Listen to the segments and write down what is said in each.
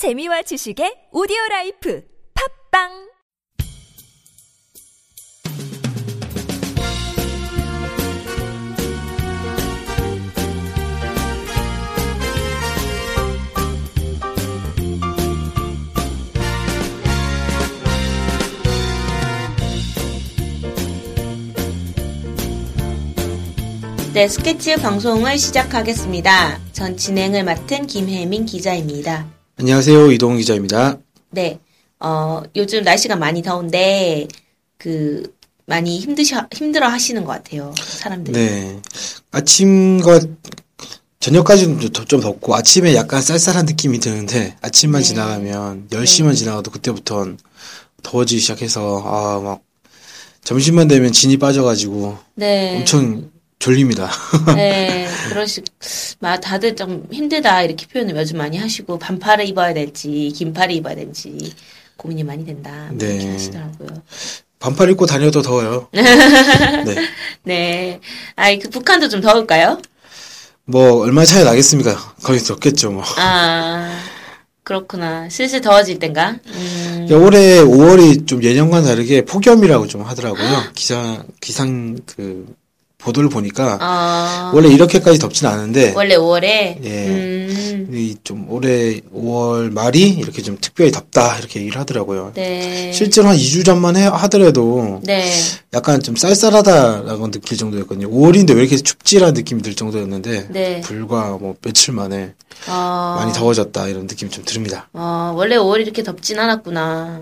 재미와 지식의 오디오 라이프 팟빵 네, 스케치 방송을 시작하겠습니다. 전 진행을 맡은 김혜민 기자입니다. 안녕하세요. 이동훈 기자입니다. 네, 어, 요즘 날씨가 많이 더운데, 그, 많이 힘드셔, 힘들어 하시는 것 같아요. 사람들이. 네. 아침과 저녁까지는 좀 덥고 아침에 약간 쌀쌀한 느낌이 드는데 아침만 네. 지나가면 10시만 지나가도 그때부터는 더워지기 시작해서 아, 막 점심만 되면 진이 빠져가지고 네. 엄청 졸립니다. 네, 그러시, 막 다들 좀 힘들다 이렇게 표현을 요즘 많이 하시고 반팔을 입어야 될지 긴팔을 입어야 될지 고민이 많이 된다 뭐 이렇게 네. 하시더라고요. 반팔 입고 다녀도 더워요. 네. 네, 아이 그 북한도 좀 더울까요? 뭐 얼마 차이 나겠습니까? 거의 덥겠죠, 뭐. 아 그렇구나. 슬슬 더워질 땐가? 음, 야, 올해 5월이 좀 예년과 다르게 폭염이라고 좀 하더라고요. 기상 기상 그 보도를 보니까 어, 원래 이렇게까지 덥진 않은데 원래 5월에 예. 음, 이좀 올해 5월 말이 이렇게 좀 특별히 덥다 이렇게 얘기를 하더라고요. 네, 실제로 한 2주 전만 해, 하더라도 네, 약간 좀 쌀쌀하다라고 느낄 정도였거든요. 5월인데 왜 이렇게 춥지라는 느낌이 들 정도였는데 네. 불과 뭐 며칠 만에 어, 많이 더워졌다 이런 느낌이 좀 듭니다. 어, 원래 5월이 이렇게 덥진 않았구나.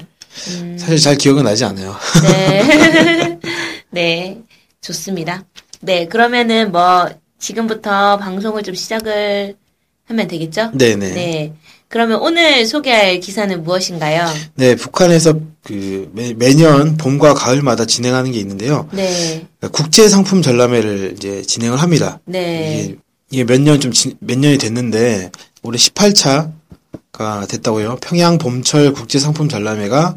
음, 사실 잘 기억은 나지 않아요. 네. 네. 좋습니다. 네. 그러면은 뭐, 지금부터 방송을 좀 시작을 하면 되겠죠? 네네. 네. 네. 그러면 오늘 소개할 기사는 무엇인가요? 북한에서 그 매, 매년 봄과 가을마다 진행하는 게 있는데요. 네. 국제 상품 전람회를 이제 진행을 합니다. 네. 이게, 이게 몇 년 좀 몇 년이 됐는데 올해 18차가 됐다고요. 평양 봄철 국제 상품 전람회가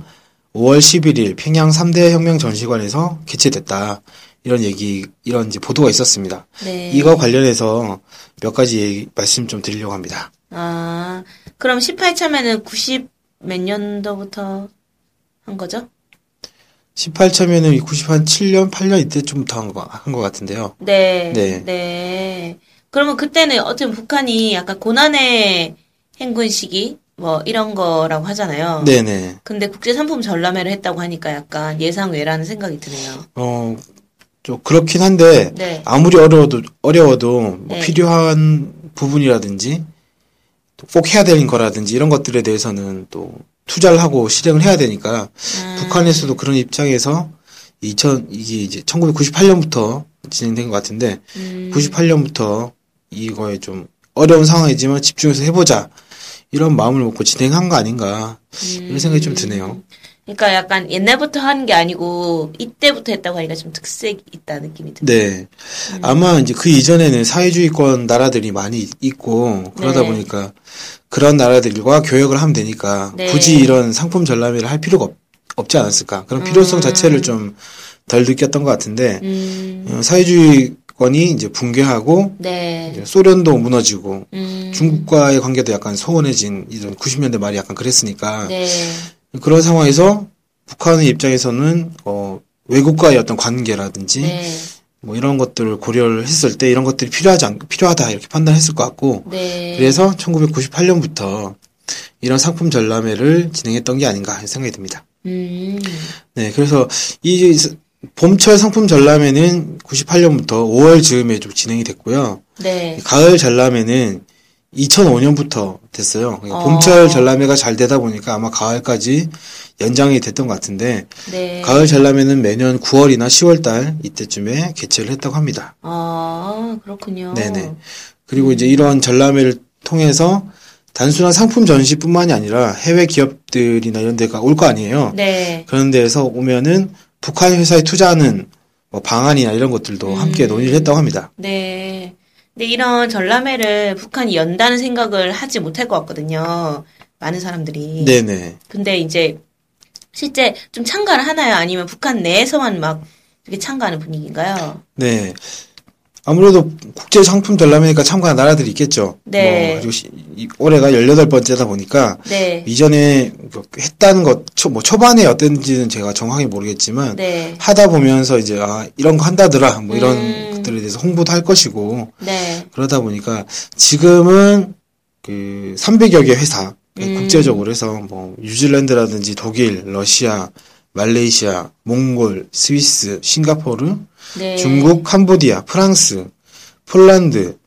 5월 11일 평양 3대 혁명 전시관에서 개최됐다. 이런 얘기 이런 이제 보도가 있었습니다. 네. 이거 관련해서 몇 가지 말씀 좀 드리려고 합니다. 아, 그럼 18차면은 90 몇 년도부터 한 거죠? 18차면은 90한 7년, 8년 이때쯤부터 한 거, 한것 같은데요. 네. 네. 네. 그러면 그때는 어쨌든 북한이 약간 고난의 행군 시기 뭐 이런 거라고 하잖아요. 네네. 근데 국제 상품 전람회를 했다고 하니까 약간 예상 외라는 생각이 드네요. 어, 좀 그렇긴 한데, 네. 아무리 어려워도, 어려워도, 뭐 네. 필요한 부분이라든지, 또꼭 해야 되는 거라든지, 이런 것들에 대해서는 또 투자를 하고 실행을 해야 되니까, 음. 북한에서도 그런 입장에서, 2000, 이게 이제 1998년부터 진행된 것 같은데, 음, 98년부터 이거에 좀 어려운 상황이지만 집중해서 해보자. 이런 마음을 먹고 진행한 거 아닌가. 이런 생각이 좀 드네요. 그러니까 약간 옛날부터 하는 게 아니고 이때부터 했다고 하니까 좀 특색 있다 느낌이 드네요. 네. 아마 이제 그 이전에는 사회주의권 나라들이 많이 있고 그러다 네. 보니까 그런 나라들과 교역을 하면 되니까 네. 굳이 이런 상품 전람회를 할 필요가 없, 없지 않았을까. 그런 필요성 자체를 좀 덜 느꼈던 것 같은데 음, 어, 사회주의 권이 이제 붕괴하고 네. 이제 소련도 무너지고 음, 중국과의 관계도 약간 소원해진 이런 90년대 말이 약간 그랬으니까 네. 그런 상황에서 북한의 입장에서는 어, 외국과의 어떤 관계라든지 네. 뭐 이런 것들을 고려를 했을 때 이런 것들이 필요하지 않, 필요하다 이렇게 판단했을 것 같고 네. 그래서 1998년부터 이런 상품 전람회를 진행했던 게 아닌가 하는 생각이 듭니다. 음, 네, 그래서 이 스- 봄철 상품 전람회는 98년부터 5월 즈음에 좀 진행이 됐고요. 네. 가을 전람회는 2005년부터 됐어요. 그러니까 어. 봄철 전람회가 잘 되다 보니까 아마 가을까지 연장이 됐던 것 같은데 네. 가을 전람회는 매년 9월이나 10월달 이때쯤에 개최를 했다고 합니다. 아, 그렇군요. 네네. 그리고 이제 이런 전람회를 통해서 단순한 상품 전시뿐만이 아니라 해외 기업들이나 이런 데가 올 거 아니에요. 네. 그런 데에서 오면은 북한 회사에 투자하는 뭐 방안이나 이런 것들도 음. 함께 논의를 했다고 합니다. 네. 근데 이런 전람회를 북한이 연다는 생각을 하지 못할 것 같거든요. 많은 사람들이. 네네. 근데 이제 실제 좀 참가를 하나요? 아니면 북한 내에서만 막 이렇게 참가하는 분위기인가요? 네. 아무래도 국제 상품 전람회니까 참가한 나라들이 있겠죠. 네. 뭐 올해가 18번째다 보니까 네. 이전에 그 했다는 것, 초, 뭐 초반에 어땠는지는 제가 정확히 모르겠지만 네. 하다 보면서 이제 아 이런 거 한다더라 뭐 이런 음. 것들에 대해서 홍보도 할 것이고 네. 그러다 보니까 지금은 그 300여 개 회사 그 음. 국제적으로 해서 뭐 뉴질랜드라든지 독일, 러시아, 말레이시아, 몽골, 스위스, 싱가포르, 네. 중국, 캄보디아, 프랑스, 폴란드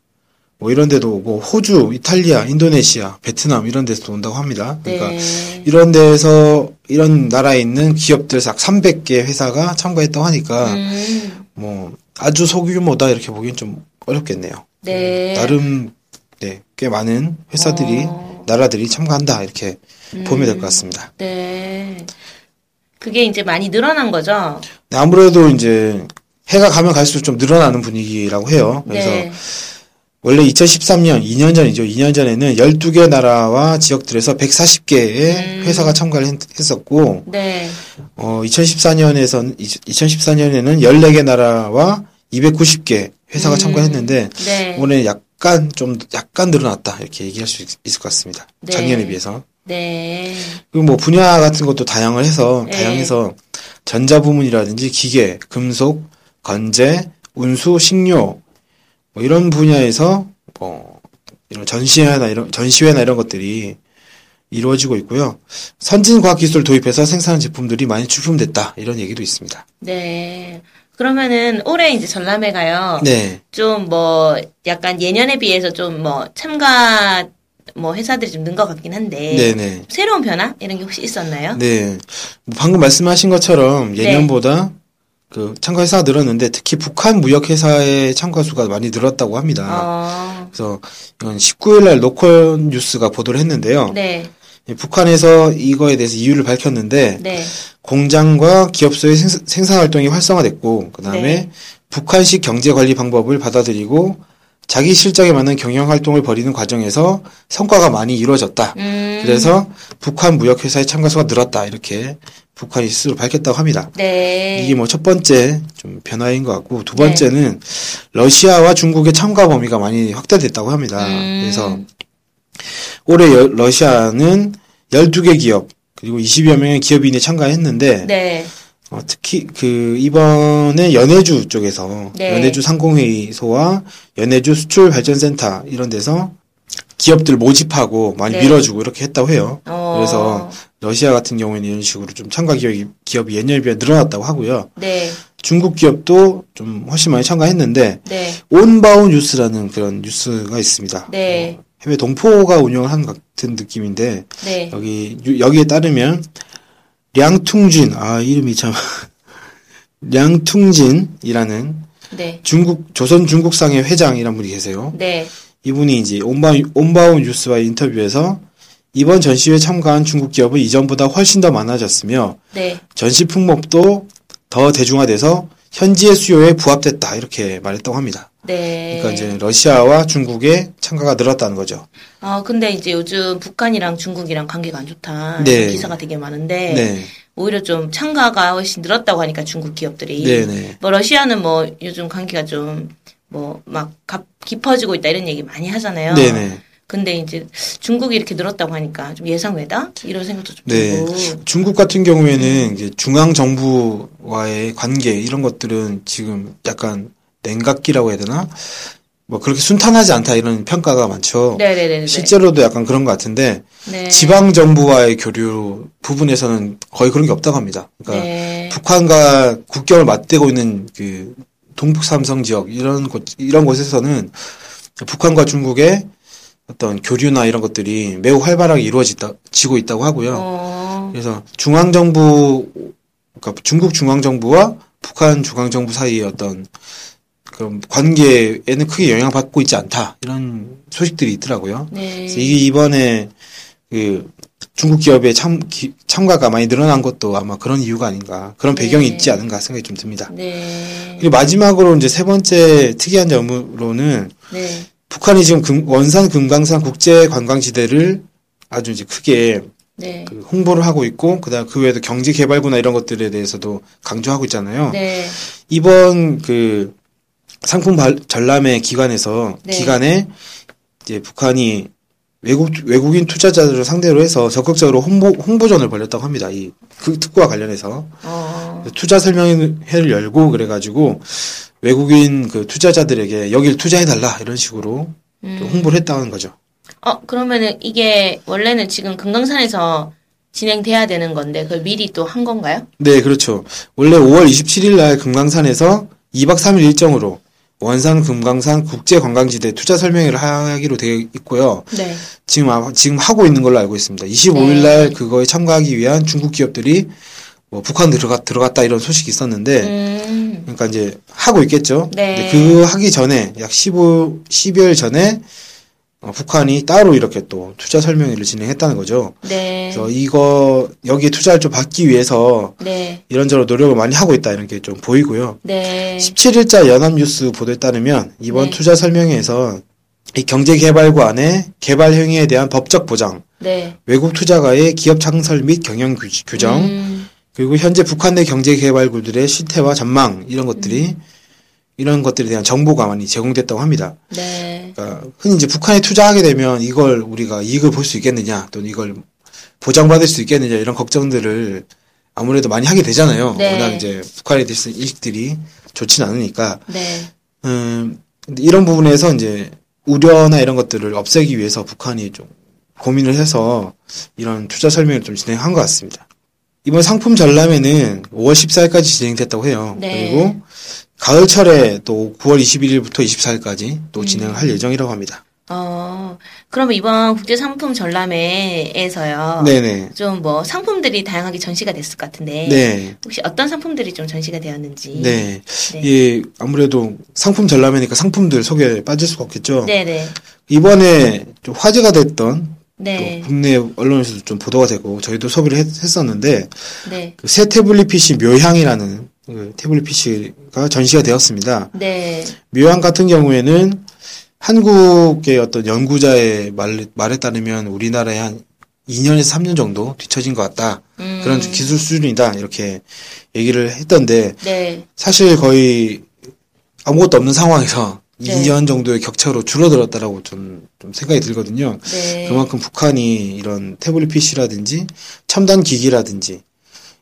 뭐 이런 데도 오고 호주, 이탈리아, 인도네시아, 베트남 이런 데서도 온다고 합니다. 그러니까 네. 이런 데서 이런 나라에 있는 기업들 약 300개 회사가 참가했다고 하니까 음. 뭐 아주 소규모다 이렇게 보기엔 좀 어렵겠네요. 네. 나름 네, 꽤 많은 회사들이 어. 나라들이 참가한다 이렇게 보면 될 것 같습니다. 네. 그게 이제 많이 늘어난 거죠? 네, 아무래도 이제 해가 가면 갈수록 좀 늘어나는 분위기라고 해요. 그래서 네. 원래 2013년, 2년 전이죠. 2년 전에는 12개 나라와 지역들에서 140개의 음. 회사가 참가를 했, 했었고, 네. 어, 2014년에선, 2014년에는 14개 나라와 290개 회사가 음. 참가했는데, 네. 올해 약간 좀, 약간 늘어났다. 이렇게 얘기할 수 있, 을 것 같습니다. 네. 작년에 비해서. 네. 그리고 뭐 분야 같은 것도 다양을 해서, 네. 다양해서 전자 부문이라든지 기계, 금속, 건재, 운수, 식료, 뭐 이런 분야에서 뭐 이런 전시회나 이런 전시회나 이런 것들이 이루어지고 있고요. 선진 과학 기술 도입해서 생산한 제품들이 많이 출품됐다. 이런 얘기도 있습니다. 네. 그러면은 올해 이제 전람회 가요. 네. 좀 뭐 약간 예년에 비해서 좀 뭐 참가 뭐 회사들이 좀 는 것 같긴 한데 네, 네. 새로운 변화 이런 게 혹시 있었나요? 네. 뭐 방금 말씀하신 것처럼 예년보다 그 참가 회사가 늘었는데 특히 북한 무역 회사의 참가 수가 많이 늘었다고 합니다. 어. 그래서 이건 19일 날 로컬 뉴스가 보도를 했는데요. 네. 예, 북한에서 이거에 대해서 이유를 밝혔는데 네. 공장과 기업소의 생, 생산 활동이 활성화됐고 그다음에 네. 북한식 경제 관리 방법을 받아들이고 자기 실적에 맞는 경영 활동을 벌이는 과정에서 성과가 많이 이루어졌다. 음. 그래서 북한 무역 회사의 참가 수가 늘었다. 이렇게 북한이 스스로 밝혔다고 합니다. 네. 이게 뭐 첫 번째 좀 변화인 것 같고 두 네. 번째는 러시아와 중국의 참가 범위가 많이 확대됐다고 합니다. 음. 그래서 올해 여- 러시아는 12개 기업 그리고 20여 명의 기업인이 참가했는데 네. 어, 특히 그 이번에 연해주 쪽에서 네. 연해주 상공회의소와 연해주 수출 발전센터 이런 데서 기업들 모집하고 많이 네. 밀어주고 이렇게 했다고 해요. 어. 그래서 러시아 같은 경우에는 이런 식으로 좀 참가 기업이, 기업이 예년에 비해 늘어났다고 하고요. 네. 중국 기업도 좀 훨씬 많이 참가했는데 네. 온바운 뉴스라는 그런 뉴스가 있습니다. 네. 어, 해외 동포가 운영을 것 같은 느낌인데 네. 여기 유- 여기에 따르면 량퉁진 아 이름이 참 량퉁진이라는 네. 중국 조선 중국상의 회장이란 분이 계세요. 네. 이분이 이제 온바운, 온바운 뉴스와의 인터뷰에서 이번 전시회에 참가한 중국 기업은 이전보다 훨씬 더 많아졌으며 네. 전시 품목도 더 대중화돼서 현지의 수요에 부합됐다 이렇게 말했다고 합니다. 네. 그러니까 이제 러시아와 중국의 참가가 늘었다는 거죠. 아, 근데 이제 요즘 북한이랑 중국이랑 관계가 안 좋다. 네. 기사가 되게 많은데. 네, 오히려 좀 참가가 훨씬 늘었다고 하니까 중국 기업들이. 네, 네. 뭐 러시아는 뭐 요즘 관계가 좀 뭐 막 깊어지고 있다 이런 얘기 많이 하잖아요. 네, 네. 근데 이제 중국이 이렇게 늘었다고 하니까 좀 예상 외다 이런 생각도 좀 네. 들고. 중국 같은 경우에는 이제 중앙 정부와의 관계 이런 것들은 지금 약간 냉각기라고 해야 되나? 뭐 그렇게 순탄하지 않다 이런 평가가 많죠. 네네네. 실제로도 약간 그런 것 같은데 네. 지방 정부와의 교류 부분에서는 거의 그런 게 없다고 합니다. 그러니까 네. 북한과 국경을 맞대고 있는 그 동북 삼성 지역 이런 곳 이런 곳에서는 북한과 중국의 어떤 교류나 이런 것들이 매우 활발하게 이루어지고 있다고 하고요. 어. 그래서 중앙 정부 그러니까 중국 중앙 정부와 북한 중앙 정부 사이의 어떤 그런 관계에는 크게 영향받고 있지 않다 이런 소식들이 있더라고요. 네. 그래서 이게 이번에 그 중국 기업의 참 기- 참가가 많이 늘어난 것도 아마 그런 이유가 아닌가 그런 배경이 네. 있지 않은가 생각이 좀 듭니다. 네. 그리고 마지막으로 이제 세 번째 특이한 점으로는 네. 북한이 지금 금- 원산 금강산 국제 관광지대를 아주 이제 크게 네. 그 홍보를 하고 있고 그다음 그 외에도 경제 개발구나 이런 것들에 대해서도 강조하고 있잖아요. 네. 이번 그 상품 발- 전람회 기관에서 네. 기간에 이제 북한이 외국 외국인 투자자들을 상대로 해서 적극적으로 홍보 홍보전을 벌였다고 합니다. 이 그 특구와 관련해서 어, 투자 설명회를 열고 그래가지고 외국인 그 투자자들에게 여길 투자해 달라 이런 식으로 음. 좀 홍보를 했다는 거죠. 어, 그러면은 이게 원래는 지금 금강산에서 진행돼야 되는 건데 그걸 미리 또 한 건가요? 네, 그렇죠. 원래 5월 27일 날 금강산에서 2박 3일 일정으로 원산 금강산 국제관광지대 투자 설명회를 하기로 되어 있고요. 네. 지금 아- 지금 하고 있는 걸로 알고 있습니다. 25일 날 그거에 참가하기 위한 중국 기업들이 뭐 북한 들어가 들어갔다 이런 소식이 있었는데 음, 그러니까 이제 하고 있겠죠. 네. 그거 하기 전에 약 15, 12일 전에 어, 북한이 따로 이렇게 또 투자 설명회를 진행했다는 거죠. 네. 그래서 이거 여기에 투자를 좀 받기 위해서 네. 이런저런 노력을 많이 하고 있다 이런 게 좀 보이고요. 네. 17일자 연합뉴스 보도에 따르면 이번 네. 투자 설명회에서 이 경제개발관의 개발 행위에 대한 법적 보장, 네. 외국 투자가의 기업 창설 및 경영 규- 규정, 음, 그리고 현재 북한 내 경제개발구들의 실태와 전망 이런 것들이 음. 이런 것들에 대한 정보가 많이 제공됐다고 합니다. 네. 그러니까 흔히 이제 북한에 투자하게 되면 이걸 우리가 이익을 볼 수 있겠느냐 또는 이걸 보장받을 수 있겠느냐 이런 걱정들을 아무래도 많이 하게 되잖아요. 네. 워낙 이제 북한에 대해서 이익들이 좋지는 않으니까 네. 음, 이런 부분에서 이제 우려나 이런 것들을 없애기 위해서 북한이 좀 고민을 해서 이런 투자 설명을 좀 진행한 것 같습니다. 이번 상품 전람회는 5월 14일까지 진행됐다고 해요. 네. 그리고 가을철에 또 9월 21일부터 24일까지 또 음. 진행을 할 예정이라고 합니다. 어, 그러면 이번 국제 상품 전람회에서요. 네네. 좀 뭐 상품들이 다양하게 전시가 됐을 것 같은데. 네. 혹시 어떤 상품들이 좀 전시가 되었는지. 네. 네. 예, 아무래도 상품 전람회니까 상품들 소개에 빠질 수가 없겠죠. 네네. 이번에 좀 화제가 됐던 네. 또 국내 언론에서도 좀 보도가 되고 저희도 소비를 했, 었는데 네. 그새 태블릿 PC 묘향이라는 그 태블릿 PC가 전시가 되었습니다. 네. 묘향 같은 경우에는 한국의 어떤 연구자의 말, 말에 따르면 우리나라에 한 2년에서 3년 정도 뒤처진 것 같다. 음. 그런 기술 수준이다. 이렇게 얘기를 했던데 네. 사실 거의 아무것도 없는 상황에서 네. 2년 정도의 격차로 줄어들었다라고 좀, 좀 생각이 들거든요. 네. 그만큼 북한이 이런 태블릿 PC라든지 첨단 기기라든지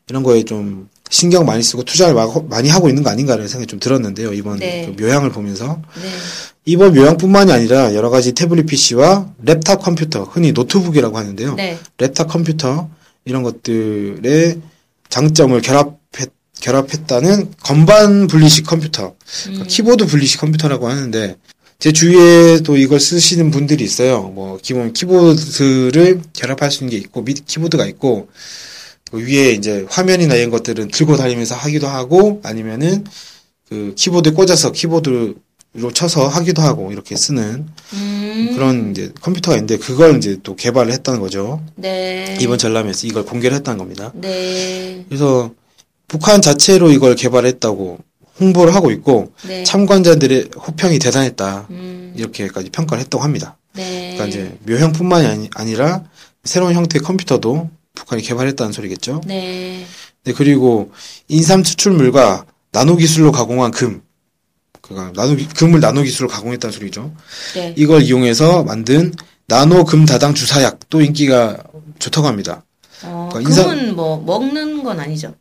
이런 거에 좀 신경 많이 쓰고 투자를 마- 많이 하고 있는 거 아닌가라는 생각이 좀 들었는데요. 이번 네. 그 묘향을 보면서 네. 이번 묘향뿐만이 아니라 여러 가지 tablet PC와 laptop 컴퓨터, 흔히 노트북이라고 하는데요. 네. 랩탑 컴퓨터 이런 것들의 장점을 결합했, 결합했다는 건반 분리식 컴퓨터, 음. 그러니까 키보드 분리식 컴퓨터라고 하는데 제 주위에도 이걸 쓰시는 분들이 있어요. 뭐 기본 키보드를 결합할 수 있는 게 있고 미 키보드가 있고 그 위에 이제 화면이나 이런 것들은 들고 다니면서 하기도 하고 아니면은 그 키보드에 꽂아서 키보드 로 쳐서 하기도 하고 이렇게 쓰는 음. 그런 이제 컴퓨터가 있는데 그걸 이제 또 개발을 했다는 거죠. 네. 이번 전람회에서 이걸 공개를 했다는 겁니다. 네. 그래서 북한 자체로 이걸 개발했다고 홍보를 하고 있고 네. 참관자들의 호평이 대단했다. 음. 이렇게까지 평가를 했다고 합니다. 네. 그러니까 이제 묘형뿐만이 아니, 아니라 새로운 형태의 컴퓨터도 북한이 개발했다는 소리겠죠. 네. 네, 그리고 인삼 추출물과 나노 기술로 가공한 금, 그러니까 나노 기- 금을 나노 기술로 가공했다는 소리죠. 네. 이걸 이용해서 만든 나노 금 다당 주사약도 인기가 좋다고 합니다. 어, 그러니까 인상- 금은 뭐 먹는 건 아니죠.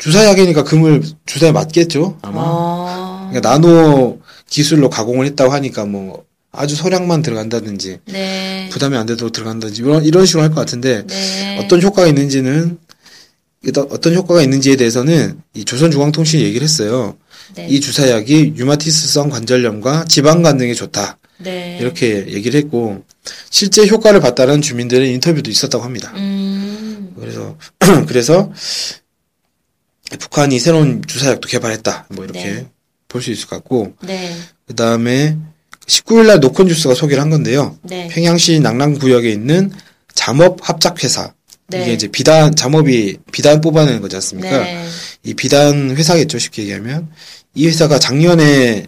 주사약이니까 금을 주사에 맞겠죠 아마. 아. 그러니까 나노 기술로 가공을 했다고 하니까 뭐 아주 소량만 들어간다든지 네. 부담이 안 돼도 들어간다든지 이런, 이런 식으로 할 것 같은데 네. 어떤 효과가 있는지는 일단 어떤 효과가 있는지에 대해서는 이 조선중앙통신이 얘기를 했어요. 네. 이 주사약이 류마티스성 관절염과 지방간 등에 좋다 네. 이렇게 얘기를 했고 실제 효과를 봤다는 주민들의 인터뷰도 있었다고 합니다. 음. 그래서 그래서 북한이 새로운 주사약도 개발했다 뭐 이렇게 네. 볼수 있을 것 같고 네. 그 다음에 19일날 노콘뉴스가 소개를 한 건데요. 네. 평양시 낙랑 구역에 있는 잠업 합작회사. 네. 이게 이제 비단, 잠업이 비단 뽑아내는 거지 않습니까? 네. 이 비단 회사겠죠, 쉽게 얘기하면. 이 회사가 작년에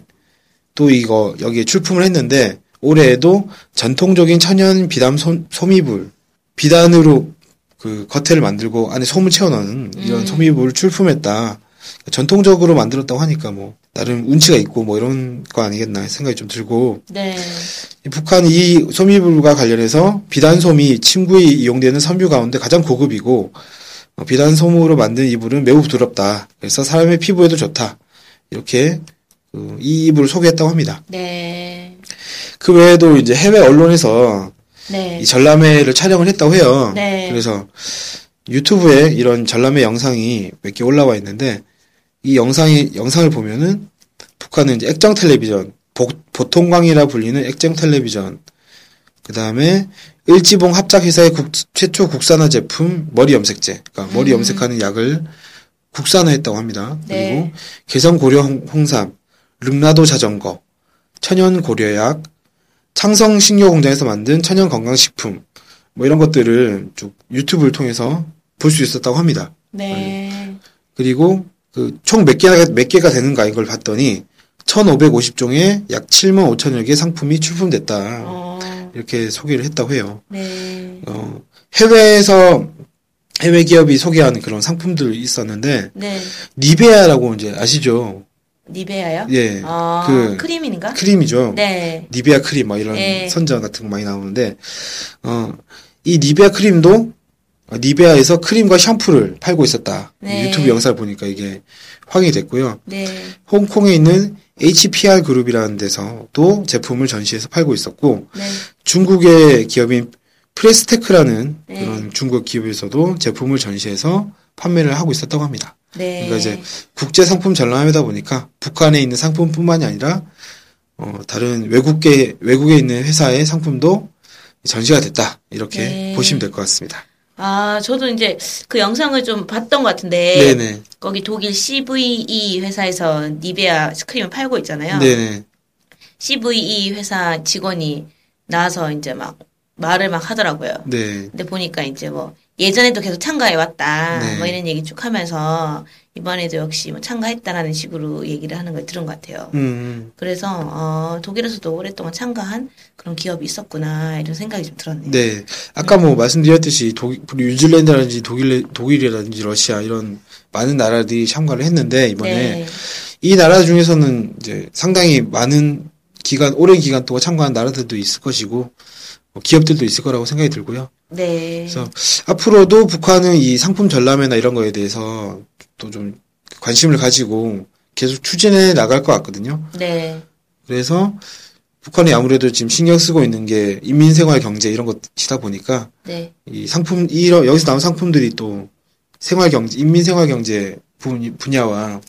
또 이거, 여기에 출품을 했는데, 올해에도 전통적인 천연 비단 소, 소미불, 비단으로 그 겉에를 만들고 안에 솜을 채워넣은 이런 음. 소미불을 출품했다. 전통적으로 만들었다고 하니까 뭐, 나름 운치가 있고 뭐 이런 거 아니겠나 생각이 좀 들고 네. 북한 이 소미불과 관련해서 비단솜이 침구에 이용되는 섬유 가운데 가장 고급이고 어, 비단솜으로 만든 이불은 매우 부드럽다. 그래서 사람의 피부에도 좋다. 이렇게 그, 이 이불을 소개했다고 합니다. 네. 그 외에도 이제 해외 언론에서 네. 이 전람회를 촬영을 했다고 해요. 네. 그래서 유튜브에 이런 전람회 영상이 몇 개 올라와 있는데 이 영상이 영상을 보면은 북한은 이제 액정 텔레비전, 보, 보통광이라 불리는 액정 텔레비전, 그 다음에 일지봉 합작 회사의 국- 최초 국산화 제품 머리 염색제, 그러니까 머리 염색하는 약을 국산화했다고 합니다. 네. 그리고 개성 고려 홍- 홍삼, 릉나도 자전거, 천연 고려약, 창성 식료 공장에서 만든 천연 건강식품, 뭐 이런 것들을 쭉 유튜브를 통해서 볼 수 있었다고 합니다. 네. 그리고 그 총 몇 개가 몇 개가 되는가 이걸 봤더니 1,550종의 약 7만 5천여 개 상품이 출품됐다. 어. 이렇게 소개를 했다고 해요. 네. 어, 해외에서 해외 기업이 소개한 그런 상품들이 있었는데 네. 니베아라고 이제 아시죠? 니베아요? 예. 아, 그 크림인가? 크림이죠. 네. 니베아 크림 막 이런 네. 선전 같은 거 많이 나오는데 어, 이 니베아 크림도 어, 니베아에서 크림과 샴푸를 팔고 있었다. 네. 유튜브 영상을 보니까 이게 확인이 됐고요. 네. 홍콩에 있는 HPR 그룹이라는 데서도 제품을 전시해서 팔고 있었고 네. 중국의 기업인 프레스테크라는 네. 그런 중국 기업에서도 제품을 전시해서 판매를 하고 있었다고 합니다. 네. 그러니까 이제 국제 상품 전람회다 보니까 북한에 있는 상품뿐만이 아니라 어, 다른 외국계 외국에 있는 회사의 상품도 전시가 됐다 이렇게 네. 보시면 될 것 같습니다. 아, 저도 이제 그 영상을 좀 봤던 것 같은데. 네네 거기 독일 CVE 회사에서 니베아 크림을 팔고 있잖아요. 네네 CVE 회사 직원이 나와서 이제 막 말을 막 하더라고요. 네 근데 보니까 이제 뭐 예전에도 계속 참가해 왔다. 네. 뭐 이런 얘기 쭉 하면서 이번에도 역시 뭐 참가했다라는 식으로 얘기를 하는 걸 들은 것 같아요. 음, 그래서 어, 독일에서도 오랫동안 참가한 그런 기업이 있었구나 이런 생각이 좀 들었네요. 네 아까 뭐 말씀드렸듯이 독일 뉴질랜드라든지 독일 독일이라든지 러시아 이런 많은 나라들이 참가를 했는데 이번에 네. 이 나라 중에서는 이제 상당히 많은 기간 오랜 기간 동안 참가한 나라들도 있을 것이고 뭐 기업들도 있을 거라고 생각이 들고요. 네. 그래서 앞으로도 북한은 이 상품 전람회나 이런 거에 대해서 또 좀 관심을 가지고 계속 추진해 나갈 것 같거든요. 네. 그래서 북한이 아무래도 지금 신경 쓰고 있는 게 인민 생활 경제 이런 것이다 보니까 네. 이 상품 이 여기서 나온 상품들이 또 생활 경제 인민 생활 경제 분- 분야와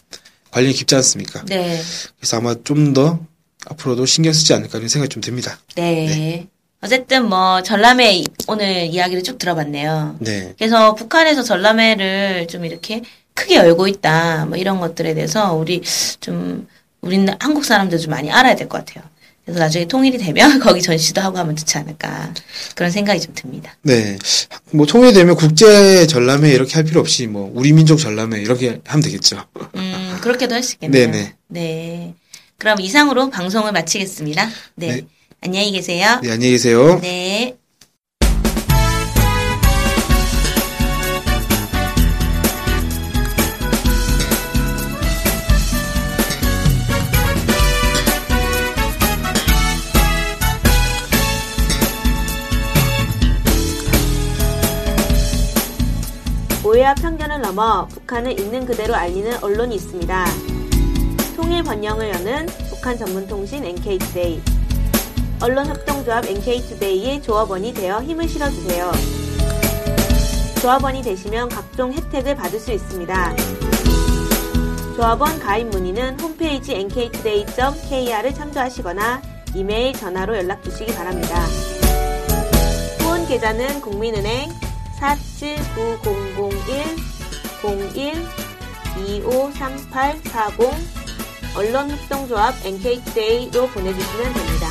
관련이 깊지 않습니까? 네. 그래서 아마 좀 더 앞으로도 신경 쓰지 않을까 이런 생각이 좀 듭니다. 네. 어쨌든 뭐 전람회 오늘 이야기를 쭉 들어봤네요. 네. 그래서 북한에서 전람회를 좀 이렇게 크게 열고 있다. 뭐 이런 것들에 대해서 우리 좀 우리는 한국 사람들 좀 많이 알아야 될 것 같아요. 그래서 나중에 통일이 되면 거기 전시도 하고 하면 좋지 않을까 그런 생각이 좀 듭니다. 네. 뭐 통일되면 국제 전람회 이렇게 할 필요 없이 뭐 우리 민족 전람회 이렇게 하면 되겠죠. 음 그렇게도 할 수 있겠네요. 네네. 네. 그럼 이상으로 방송을 마치겠습니다. 네. 네. 안녕히 계세요. 네, 안녕히 계세요. 네. 오해와 편견을 넘어 북한을 있는 그대로 알리는 언론이 있습니다. 통일 번영을 여는 북한 전문 통신 NK투데이. 언론협동조합 NK투데이의 조합원이 되어 힘을 실어주세요. 조합원이 되시면 각종 혜택을 받을 수 있습니다. 조합원 가입 문의는 홈페이지 nktoday.kr을 참조하시거나 이메일, 전화로 연락 주시기 바랍니다. 후원 계좌는 국민은행 479001-01-253840 언론협동조합 NK투데이로 보내주시면 됩니다.